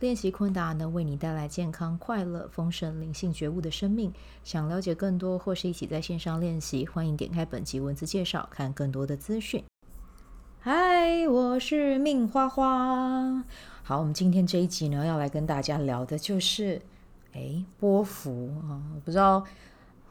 练习昆达能为你带来健康、快乐、丰盛、灵性觉悟的生命。想了解更多或是一起在线上练习，欢迎点开本集文字介绍，看更多的资讯。嗨，我是命花花。好，我们今天这一集呢，要来跟大家聊的就是，哎，波幅啊，我不知道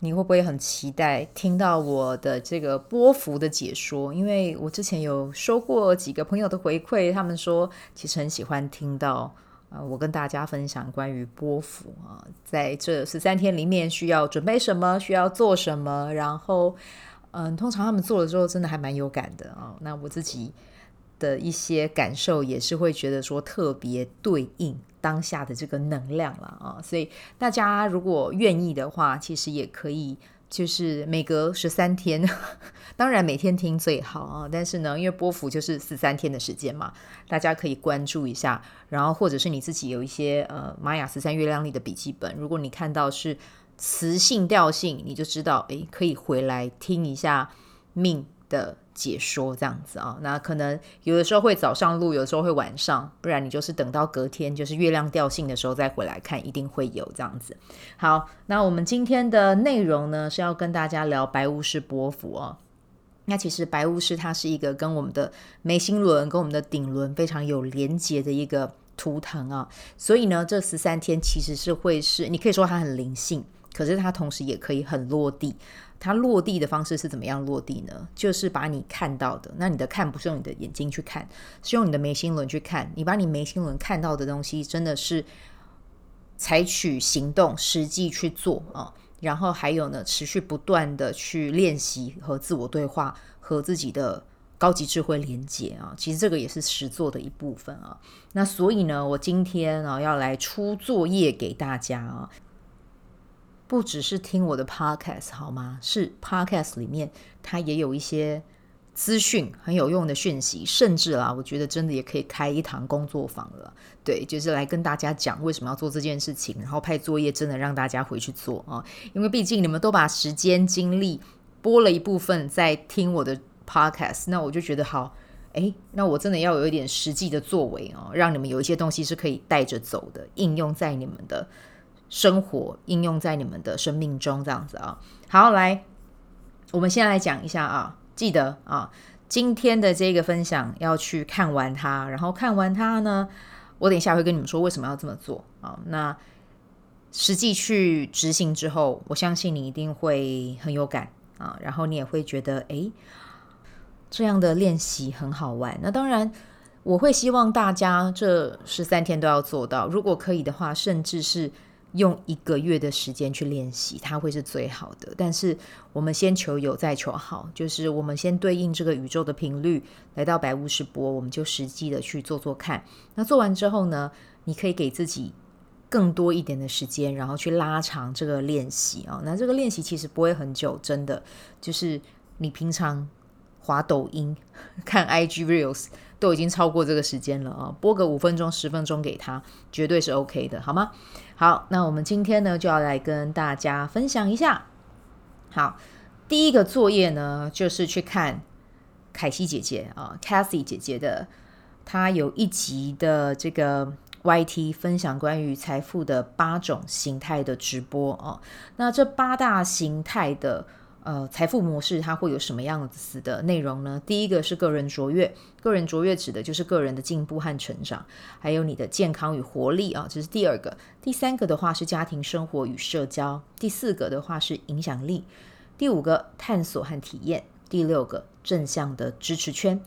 你会不会很期待听到我的这个波幅的解说，因为我之前有收过几个朋友的回馈，他们说其实很喜欢听到。我跟大家分享关于波幅啊，在这十三天里面需要准备什么，需要做什么，然后，嗯，通常他们做了之后，真的还蛮有感的啊。那我自己的一些感受也是会觉得说特别对应当下的这个能量了啊。所以大家如果愿意的话，其实也可以。就是每隔十三天，当然每天听最好啊。但是呢，因为波幅就是十三天的时间嘛，大家可以关注一下。然后或者是你自己有一些呃玛雅十三月亮历的笔记本，如果你看到是磁性调性，你就知道诶，可以回来听一下命的解说这样子啊，那可能有的时候会早上录，有的时候会晚上，不然你就是等到隔天就是月亮调性的时候再回来看，一定会有这样子。好，那我们今天的内容呢是要跟大家聊白巫师波符哦。那其实白巫师它是一个跟我们的眉心轮、跟我们的顶轮非常有连结的一个图腾啊，所以呢，这十三天其实是会是你可以说它很灵性，可是它同时也可以很落地。它落地的方式是怎么样落地呢？就是把你看到的，那你的看不是用你的眼睛去看，是用你的眉心轮去看。你把你眉心轮看到的东西，真的是采取行动，实际去做啊。然后还有呢，持续不断的去练习和自我对话，和自己的高级智慧连接啊。其实这个也是实作的一部分啊。那所以呢，我今天啊要来出作业给大家啊。不只是听我的 podcast 好吗？是 podcast 里面它也有一些资讯很有用的讯息，甚至啊，我觉得真的也可以开一堂工作坊了。对，就是来跟大家讲为什么要做这件事情，然后派作业，真的让大家回去做啊。因为毕竟你们都把时间精力拨了一部分在听我的 podcast，那我就觉得好，诶，那我真的要有一点实际的作为哦，让你们有一些东西是可以带着走的，应用在你们的。生活应用在你们的生命中，这样子啊。好，来，我们先来讲一下啊。记得啊，今天的这个分享要去看完它，然后看完它呢，我等一下会跟你们说为什么要这么做啊。那实际去执行之后，我相信你一定会很有感啊，然后你也会觉得，诶，这样的练习很好玩。那当然，我会希望大家这十三天都要做到，如果可以的话，甚至是。用一个月的时间去练习，它会是最好的。但是我们先求有，再求好，就是我们先对应这个宇宙的频率，来到白巫师波，我们就实际的去做做看。那做完之后呢，你可以给自己更多一点的时间，然后去拉长这个练习啊。那这个练习其实不会很久，真的就是你平常滑抖音、看 IG Reels 都已经超过这个时间了啊。播个五分钟、十分钟给他，绝对是 OK 的，好吗？好，那我们今天呢就要来跟大家分享一下。好，第一个作业呢就是去看凯西姐姐啊，Cathy 姐姐的，她有一集的这个 YT 分享关于财富的八种形态的直播哦。那这八大形态的。呃，财富模式它会有什么样子的内容呢？第一个是个人卓越，个人卓越指的就是个人的进步和成长，还有你的健康与活力啊，这是第二个。第三个的话是家庭生活与社交，第四个的话是影响力，第五个探索和体验，第六个正向的支持圈，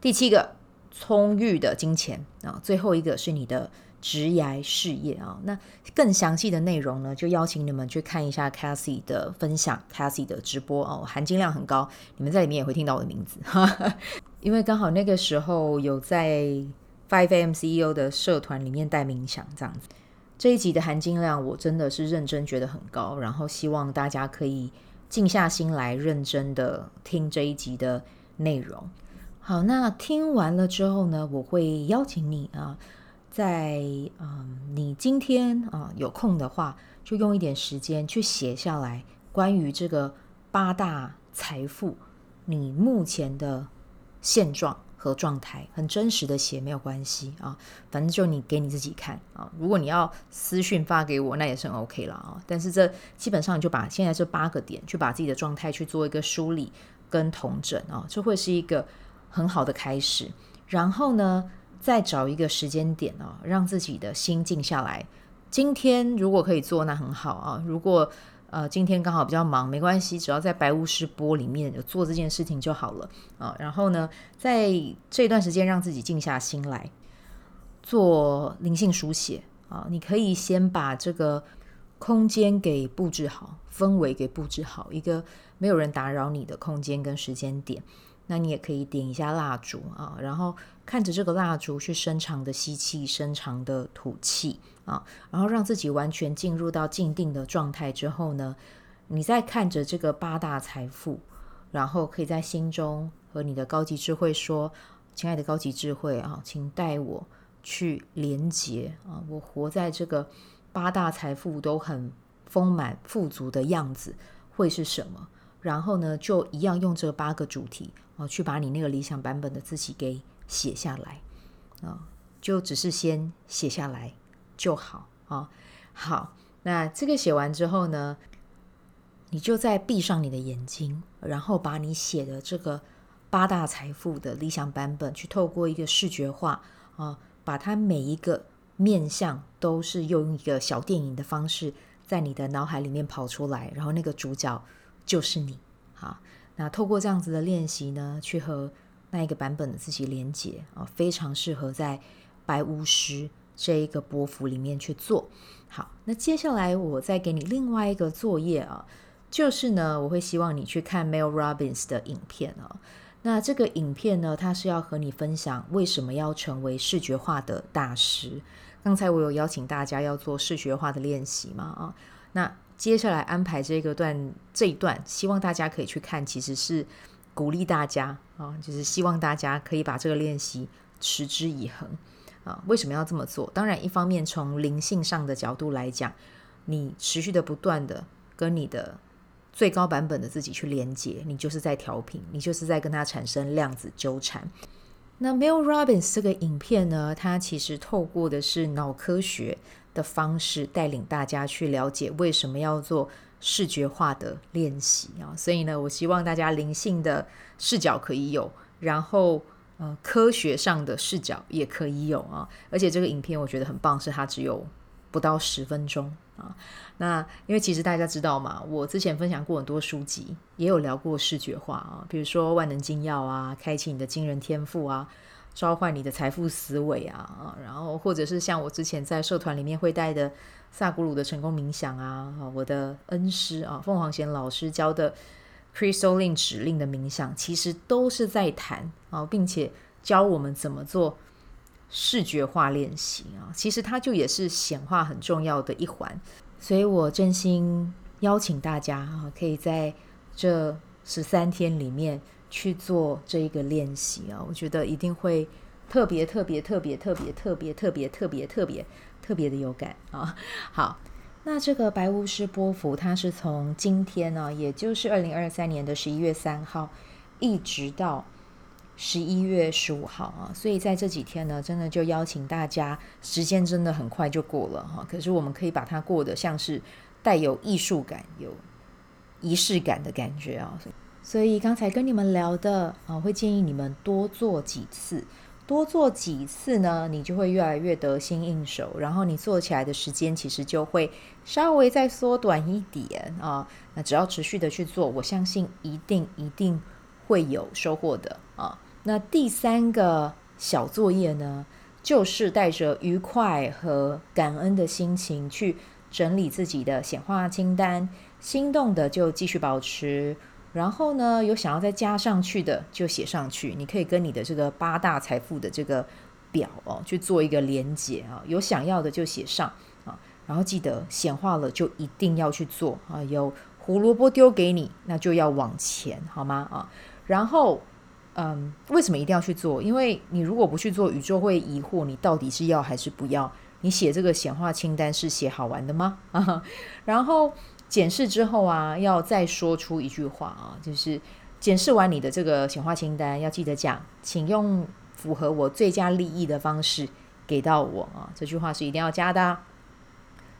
第七个充裕的金钱啊，最后一个是你的。职涯事业啊，那更详细的内容呢，就邀请你们去看一下 Cathy 的分享，Cathy 的直播哦，含金量很高，你们在里面也会听到我的名字，因为刚好那个时候有在 Five AM CEO 的社团里面带冥想这样子，这一集的含金量我真的是认真觉得很高，然后希望大家可以静下心来，认真的听这一集的内容。好，那听完了之后呢，我会邀请你啊，在嗯，你今天啊有空的话，就用一点时间去写下来关于这个八大财富，你目前的现状和状态，很真实的写没有关系啊，反正就你给你自己看啊。如果你要私讯发给我，那也是很 OK 了啊。但是这基本上你就把现在这八个点，去把自己的状态去做一个梳理跟统整啊，这会是一个。很好的开始，然后呢，再找一个时间点啊，让自己的心静下来。今天如果可以做，那很好啊。如果呃今天刚好比较忙，没关系，只要在白巫师钵里面有做这件事情就好了啊。然后呢，在这段时间让自己静下心来做灵性书写啊。你可以先把这个空间给布置好，氛围给布置好，一个没有人打扰你的空间跟时间点。那你也可以点一下蜡烛啊，然后看着这个蜡烛去深长的吸气，深长的吐气啊，然后让自己完全进入到静定的状态之后呢，你再看着这个八大财富，然后可以在心中和你的高级智慧说：“亲爱的高级智慧啊，请带我去连接啊，我活在这个八大财富都很丰满富足的样子会是什么？”然后呢，就一样用这八个主题。哦，去把你那个理想版本的自己给写下来啊，就只是先写下来就好啊。好，那这个写完之后呢，你就再闭上你的眼睛，然后把你写的这个八大财富的理想版本，去透过一个视觉化啊，把它每一个面向都是用一个小电影的方式，在你的脑海里面跑出来，然后那个主角就是你啊。那透过这样子的练习呢，去和那一个版本的自己连接啊，非常适合在白巫师这一个波幅里面去做。好，那接下来我再给你另外一个作业啊，就是呢，我会希望你去看 Mel Robbins 的影片啊。那这个影片呢，它是要和你分享为什么要成为视觉化的大师。刚才我有邀请大家要做视觉化的练习嘛啊，那。接下来安排这个段这一段，希望大家可以去看，其实是鼓励大家啊，就是希望大家可以把这个练习持之以恒啊。为什么要这么做？当然，一方面从灵性上的角度来讲，你持续的不断的跟你的最高版本的自己去连接，你就是在调频，你就是在跟它产生量子纠缠。那 Mel Robbins 这个影片呢，它其实透过的是脑科学。的方式带领大家去了解为什么要做视觉化的练习啊，所以呢，我希望大家灵性的视角可以有，然后呃科学上的视角也可以有啊，而且这个影片我觉得很棒，是它只有不到十分钟啊。那因为其实大家知道嘛，我之前分享过很多书籍，也有聊过视觉化啊，比如说万能金钥啊，开启你的惊人天赋啊。召唤你的财富思维啊啊，然后或者是像我之前在社团里面会带的萨古鲁的成功冥想啊，我的恩师啊凤凰贤老师教的 Crystal Link 指令的冥想，其实都是在谈啊，并且教我们怎么做视觉化练习啊。其实它就也是显化很重要的一环，所以我真心邀请大家啊，可以在这十三天里面。去做这一个练习啊，我觉得一定会特别特别特别特别特别特别特别特别特别的有感啊。好，那这个白巫师波符，它是从今天呢，也就是二零二三年的十一月三号，一直到十一月十五号啊。所以在这几天呢，真的就邀请大家，时间真的很快就过了哈。可是我们可以把它过得像是带有艺术感、有仪式感的感觉啊。所以刚才跟你们聊的啊，会建议你们多做几次，多做几次呢，你就会越来越得心应手，然后你做起来的时间其实就会稍微再缩短一点啊。那只要持续的去做，我相信一定一定会有收获的啊。那第三个小作业呢，就是带着愉快和感恩的心情去整理自己的显化清单，心动的就继续保持。然后呢，有想要再加上去的就写上去，你可以跟你的这个八大财富的这个表哦去做一个连接啊。有想要的就写上啊，然后记得显化了就一定要去做啊。有胡萝卜丢给你，那就要往前，好吗？啊，然后，嗯，为什么一定要去做？因为你如果不去做，宇宙会疑惑你到底是要还是不要。你写这个显化清单是写好玩的吗？啊，然后检视之后啊，要再说出一句话啊，就是检视完你的这个显化清单，要记得讲，请用符合我最佳利益的方式给到我啊，这句话是一定要加的啊。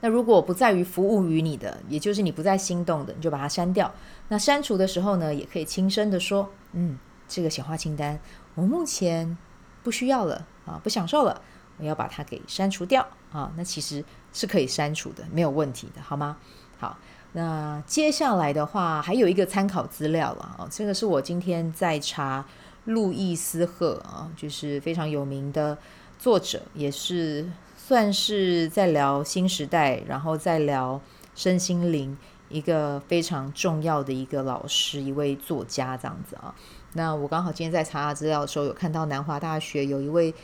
那如果不在于服务于你的，也就是你不再心动的，你就把它删掉。那删除的时候呢，也可以轻声的说，嗯，这个显化清单我目前不需要了啊，不享受了。我要把它给删除掉啊，那其实是可以删除的，没有问题的，好吗？好，那接下来的话还有一个参考资料了啊，这个是我今天在查路易斯赫啊，就是非常有名的作者，也是算是在聊新时代，然后再聊身心灵一个非常重要的一个老师，一位作家这样子啊。那我刚好今天在查资料的时候，有看到南华大学有一位。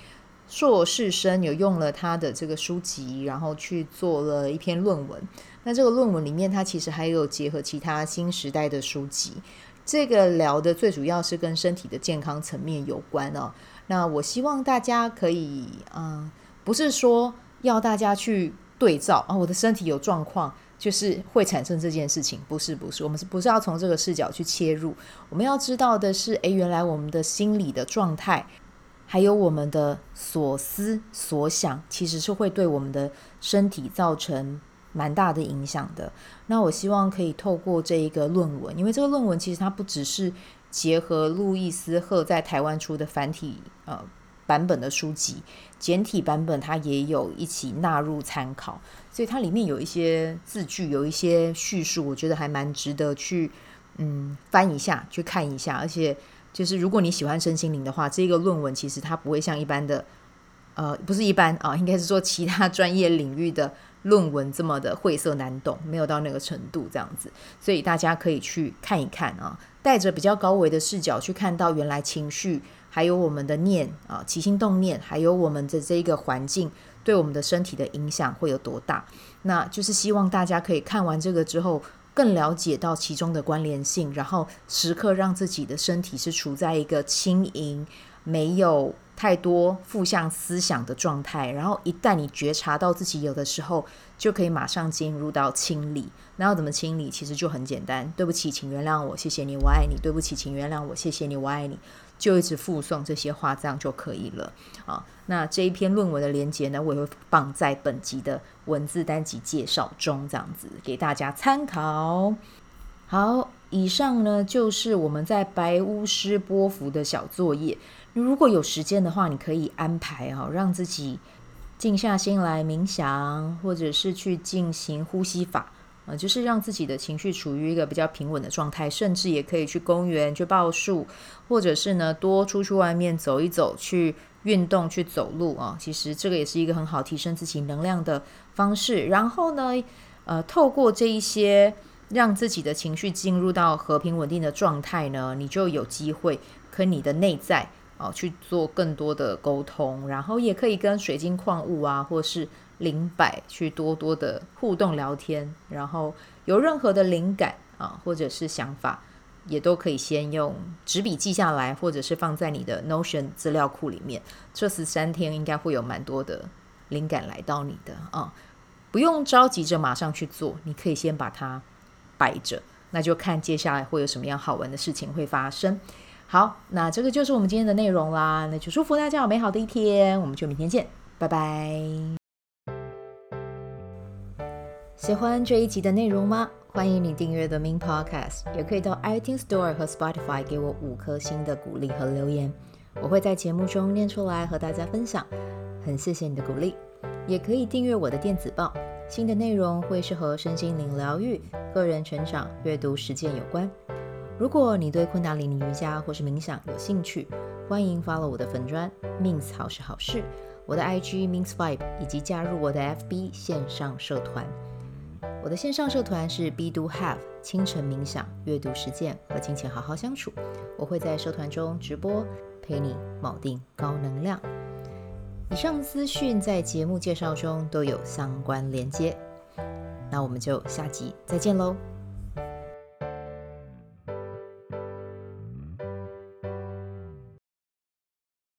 硕士生有用了他的这个书籍，然后去做了一篇论文。那这个论文里面，它其实还有结合其他新时代的书籍。这个聊的最主要是跟身体的健康层面有关哦。那我希望大家可以，嗯，不是说要大家去对照啊，我的身体有状况，就是会产生这件事情。不是，不是，我们是不是要从这个视角去切入？我们要知道的是，诶，原来我们的心理的状态。还有我们的所思所想，其实是会对我们的身体造成蛮大的影响的。那我希望可以透过这一个论文，因为这个论文其实它不只是结合路易斯赫在台湾出的繁体呃版本的书籍，简体版本它也有一起纳入参考，所以它里面有一些字句，有一些叙述，我觉得还蛮值得去嗯翻一下，去看一下，而且。就是如果你喜欢身心灵的话，这个论文其实它不会像一般的，呃，不是一般啊，应该是说其他专业领域的论文这么的晦涩难懂，没有到那个程度这样子，所以大家可以去看一看啊，带着比较高维的视角去看到原来情绪，还有我们的念啊，起心动念，还有我们的这一个环境对我们的身体的影响会有多大，那就是希望大家可以看完这个之后。更了解到其中的关联性，然后时刻让自己的身体是处在一个轻盈、没有太多负向思想的状态。然后一旦你觉察到自己有的时候，就可以马上进入到清理。那要怎么清理？其实就很简单。对不起，请原谅我，谢谢你，我爱你。对不起，请原谅我，谢谢你，我爱你。就一直复诵这些话，这样就可以了啊。那这一篇论文的连结呢，我也会放在本集的文字单集介绍中，这样子给大家参考。好，以上呢就是我们在白巫师波符的小作业。如果有时间的话，你可以安排哦，让自己静下心来冥想，或者是去进行呼吸法。呃，就是让自己的情绪处于一个比较平稳的状态，甚至也可以去公园去抱树，或者是呢多出去外面走一走，去运动去走路啊。其实这个也是一个很好提升自己能量的方式。然后呢，呃，透过这一些让自己的情绪进入到和平稳定的状态呢，你就有机会跟你的内在啊去做更多的沟通，然后也可以跟水晶矿物啊，或是。灵摆去多多的互动聊天，然后有任何的灵感啊，或者是想法，也都可以先用纸笔记下来，或者是放在你的 Notion 资料库里面。这十三天应该会有蛮多的灵感来到你的啊，不用着急着马上去做，你可以先把它摆着，那就看接下来会有什么样好玩的事情会发生。好，那这个就是我们今天的内容啦，那就祝福大家有美好的一天，我们就明天见，拜拜。喜欢这一集的内容吗？欢迎你订阅 The Min Podcast，也可以到 iTunes Store 和 Spotify 给我五颗星的鼓励和留言，我会在节目中念出来和大家分享。很谢谢你的鼓励，也可以订阅我的电子报，新的内容会是和身心灵疗愈、个人成长、阅读实践有关。如果你对昆达里尼瑜伽或是冥想有兴趣，欢迎 follow 我的粉砖 Min 好是好事，我的 IG Min Vibe，以及加入我的 FB 线上社团。我的线上社团是 Be Do Have 清晨冥想、阅读实践和金钱好好相处。我会在社团中直播，陪你铆定高能量。以上资讯在节目介绍中都有相关连接。那我们就下集再见喽。